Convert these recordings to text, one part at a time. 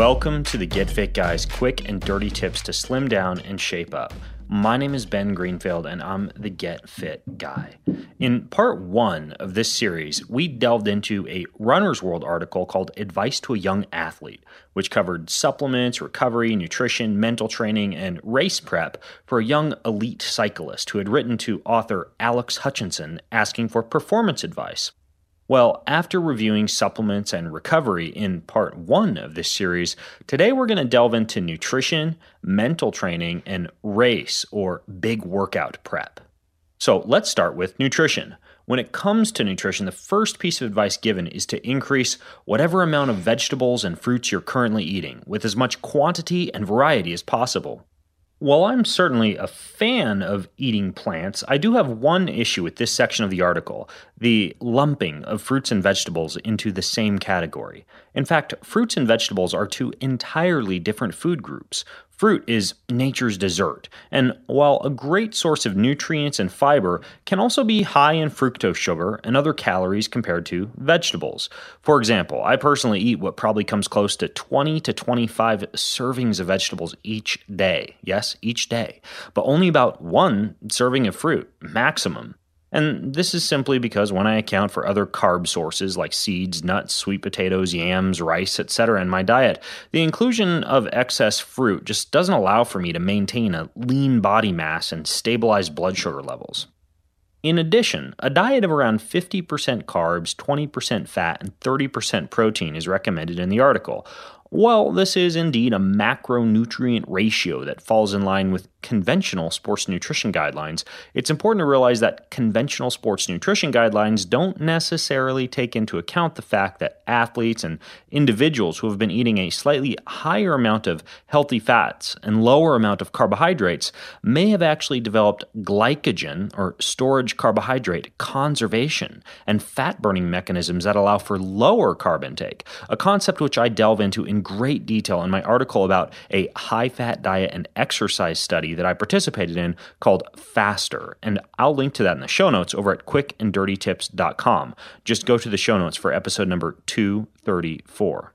Welcome to the Get Fit Guys quick and dirty tips to slim down and shape up. My name is Ben Greenfield and I'm the Get Fit Guy. In part one of this series, we delved into a Runner's World article called Advice to a Young Athlete, which covered supplements, recovery, nutrition, mental training, and race prep for a young elite cyclist who had written to author Alex Hutchinson asking for performance advice. Well, after reviewing supplements and recovery in part one of this series, today we're going to delve into nutrition, mental training, and race or big workout prep. So let's start with nutrition. When it comes to nutrition, the first piece of advice given is to increase whatever amount of vegetables and fruits you're currently eating with as much quantity and variety as possible. While I'm certainly a fan of eating plants, I do have one issue with this section of the article the lumping of fruits and vegetables into the same category. In fact, fruits and vegetables are two entirely different food groups. Fruit is nature's dessert, and while a great source of nutrients and fiber, can also be high in fructose sugar and other calories compared to vegetables. For example, I personally eat what probably comes close to 20 to 25 servings of vegetables each day. Yes, each day, but only about one serving of fruit, maximum. And this is simply because when I account for other carb sources like seeds, nuts, sweet potatoes, yams, rice, etc. in my diet, the inclusion of excess fruit just doesn't allow for me to maintain a lean body mass and stabilize blood sugar levels. In addition, a diet of around 50% carbs, 20% fat, and 30% protein is recommended in the article, well, this is indeed a macronutrient ratio that falls in line with conventional sports nutrition guidelines, it's important to realize that conventional sports nutrition guidelines don't necessarily take into account the fact that athletes and individuals who have been eating a slightly higher amount of healthy fats and lower amount of carbohydrates may have actually developed glycogen or storage carbohydrate conservation and fat burning mechanisms that allow for lower carb intake, a concept which I delve into in great detail in my article about a high fat diet and exercise study that I participated in called Faster. And I'll link to that in the show notes over at quickanddirtytips.com. Just go to the show notes for episode number 234.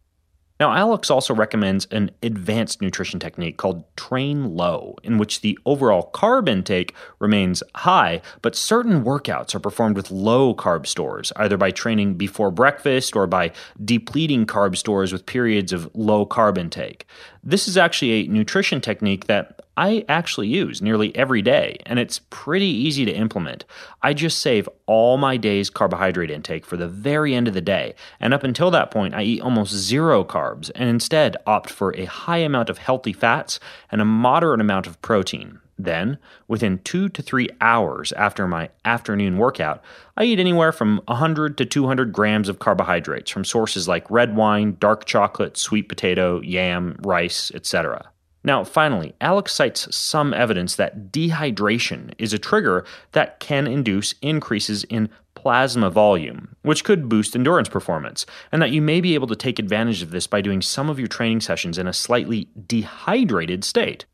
Now, Alex also recommends an advanced nutrition technique called Train Low, in which the overall carb intake remains high, but certain workouts are performed with low carb stores, either by training before breakfast or by depleting carb stores with periods of low carb intake. This is actually a nutrition technique that I actually use nearly every day, and it's pretty easy to implement. I just save all my day's carbohydrate intake for the very end of the day, and up until that point, I eat almost zero carbs and instead opt for a high amount of healthy fats and a moderate amount of protein. Then, within two to three hours after my afternoon workout, I eat anywhere from 100 to 200 grams of carbohydrates from sources like red wine, dark chocolate, sweet potato, yam, rice, etc. Now, finally, Alex cites some evidence that dehydration is a trigger that can induce increases in plasma volume, which could boost endurance performance, and that you may be able to take advantage of this by doing some of your training sessions in a slightly dehydrated state.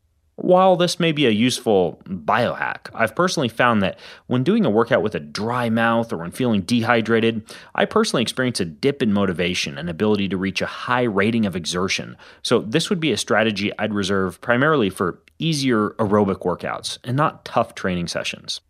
While this may be a useful biohack, I've personally found that when doing a workout with a dry mouth or when feeling dehydrated, I personally experience a dip in motivation and ability to reach a high rating of exertion. So, this would be a strategy I'd reserve primarily for easier aerobic workouts and not tough training sessions.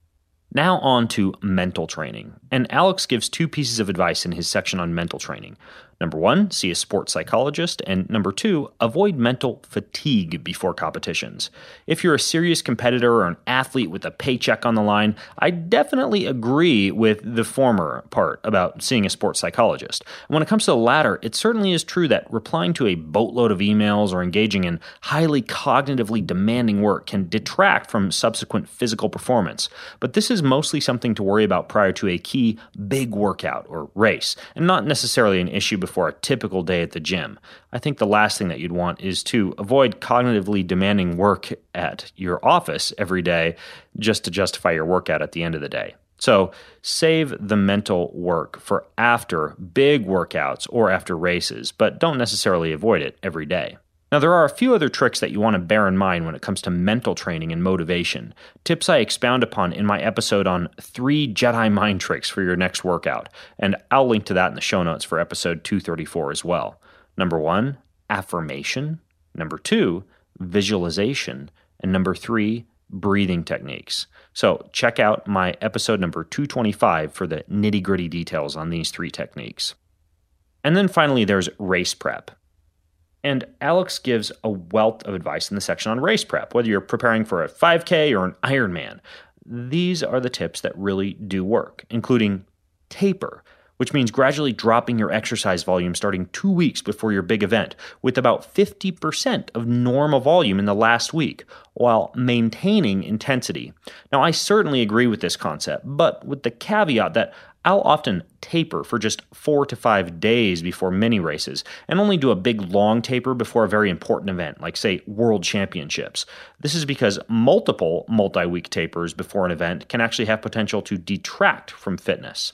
Now, on to mental training. And Alex gives two pieces of advice in his section on mental training. Number one, see a sports psychologist. And number two, avoid mental fatigue before competitions. If you're a serious competitor or an athlete with a paycheck on the line, I definitely agree with the former part about seeing a sports psychologist. when it comes to the latter, it certainly is true that replying to a boatload of emails or engaging in highly cognitively demanding work can detract from subsequent physical performance. But this is mostly something to worry about prior to a key big workout or race, and not necessarily an issue before for a typical day at the gym. I think the last thing that you'd want is to avoid cognitively demanding work at your office every day just to justify your workout at the end of the day. So save the mental work for after big workouts or after races, but don't necessarily avoid it every day. Now, there are a few other tricks that you want to bear in mind when it comes to mental training and motivation. Tips I expound upon in my episode on three Jedi mind tricks for your next workout, and I'll link to that in the show notes for episode 234 as well. Number one, affirmation. Number two, visualization. And number three, breathing techniques. So check out my episode number 225 for the nitty gritty details on these three techniques. And then finally, there's race prep. And Alex gives a wealth of advice in the section on race prep, whether you're preparing for a 5K or an Ironman. These are the tips that really do work, including taper, which means gradually dropping your exercise volume starting two weeks before your big event, with about 50% of normal volume in the last week, while maintaining intensity. Now, I certainly agree with this concept, but with the caveat that I'll often taper for just four to five days before many races and only do a big long taper before a very important event, like, say, World Championships. This is because multiple multi week tapers before an event can actually have potential to detract from fitness.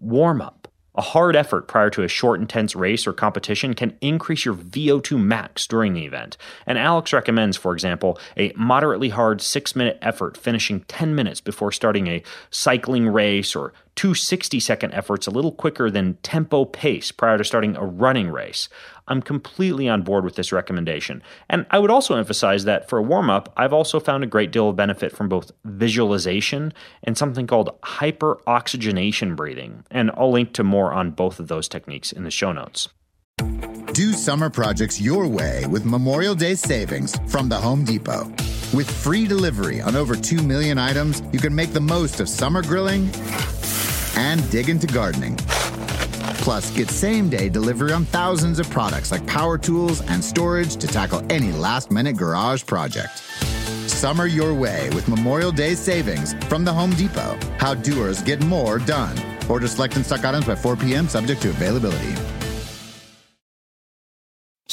Warm up. A hard effort prior to a short, intense race or competition can increase your VO2 max during the event. And Alex recommends, for example, a moderately hard six minute effort finishing 10 minutes before starting a cycling race or two 60 second efforts a little quicker than tempo pace prior to starting a running race. I'm completely on board with this recommendation. And I would also emphasize that for a warm up, I've also found a great deal of benefit from both visualization and something called hyperoxygenation breathing. And I'll link to more on both of those techniques in the show notes. Do summer projects your way with Memorial Day savings from the Home Depot. With free delivery on over 2 million items, you can make the most of summer grilling and dig into gardening. Plus, get same day delivery on thousands of products like power tools and storage to tackle any last minute garage project. Summer your way with Memorial Day savings from the Home Depot. How doers get more done. Order select and stock items by 4 p.m., subject to availability.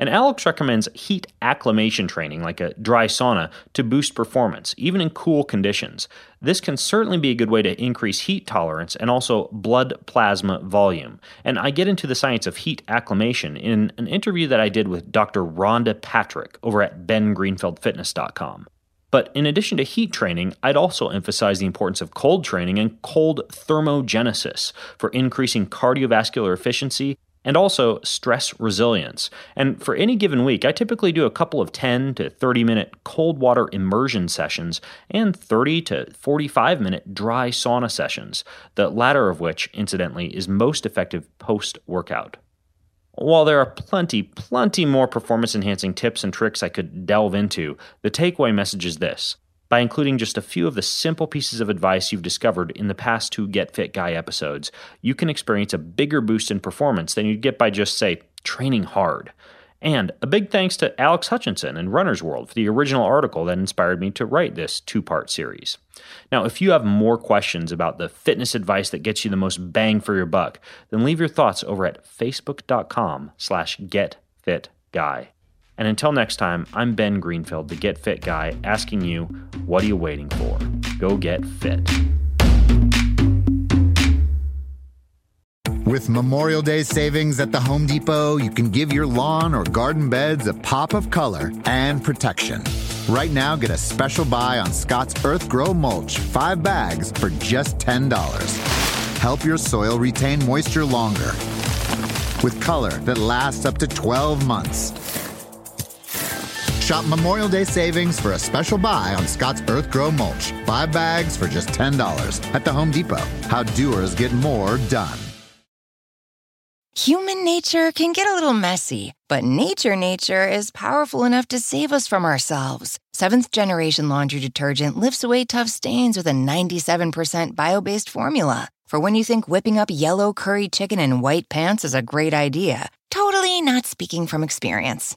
And Alex recommends heat acclimation training, like a dry sauna, to boost performance, even in cool conditions. This can certainly be a good way to increase heat tolerance and also blood plasma volume. And I get into the science of heat acclimation in an interview that I did with Dr. Rhonda Patrick over at bengreenfieldfitness.com. But in addition to heat training, I'd also emphasize the importance of cold training and cold thermogenesis for increasing cardiovascular efficiency and also stress resilience. And for any given week, I typically do a couple of 10 to 30 minute cold water immersion sessions and 30 to 45 minute dry sauna sessions, the latter of which, incidentally, is most effective post workout. While there are plenty, plenty more performance enhancing tips and tricks I could delve into, the takeaway message is this. By including just a few of the simple pieces of advice you've discovered in the past two Get Fit Guy episodes, you can experience a bigger boost in performance than you'd get by just, say, training hard. And a big thanks to Alex Hutchinson and Runner's World for the original article that inspired me to write this two part series. Now, if you have more questions about the fitness advice that gets you the most bang for your buck, then leave your thoughts over at facebook.com slash getfitguy. And until next time, I'm Ben Greenfield, the Get Fit Guy, asking you, what are you waiting for? Go get fit. With Memorial Day savings at the Home Depot, you can give your lawn or garden beds a pop of color and protection. Right now, get a special buy on Scott's EarthGro Mulch, five bags for just $10. Help your soil retain moisture longer with color that lasts up to 12 months. Shop Memorial Day savings for a special buy on Scott's EarthGro Mulch, five bags for just $10 at the Home Depot. How doers get more done. Human nature can get a little messy, but nature nature is powerful enough to save us from ourselves. Seventh generation laundry detergent lifts away tough stains with a 97% bio based formula. For when you think whipping up yellow curry chicken in white pants is a great idea, totally not speaking from experience.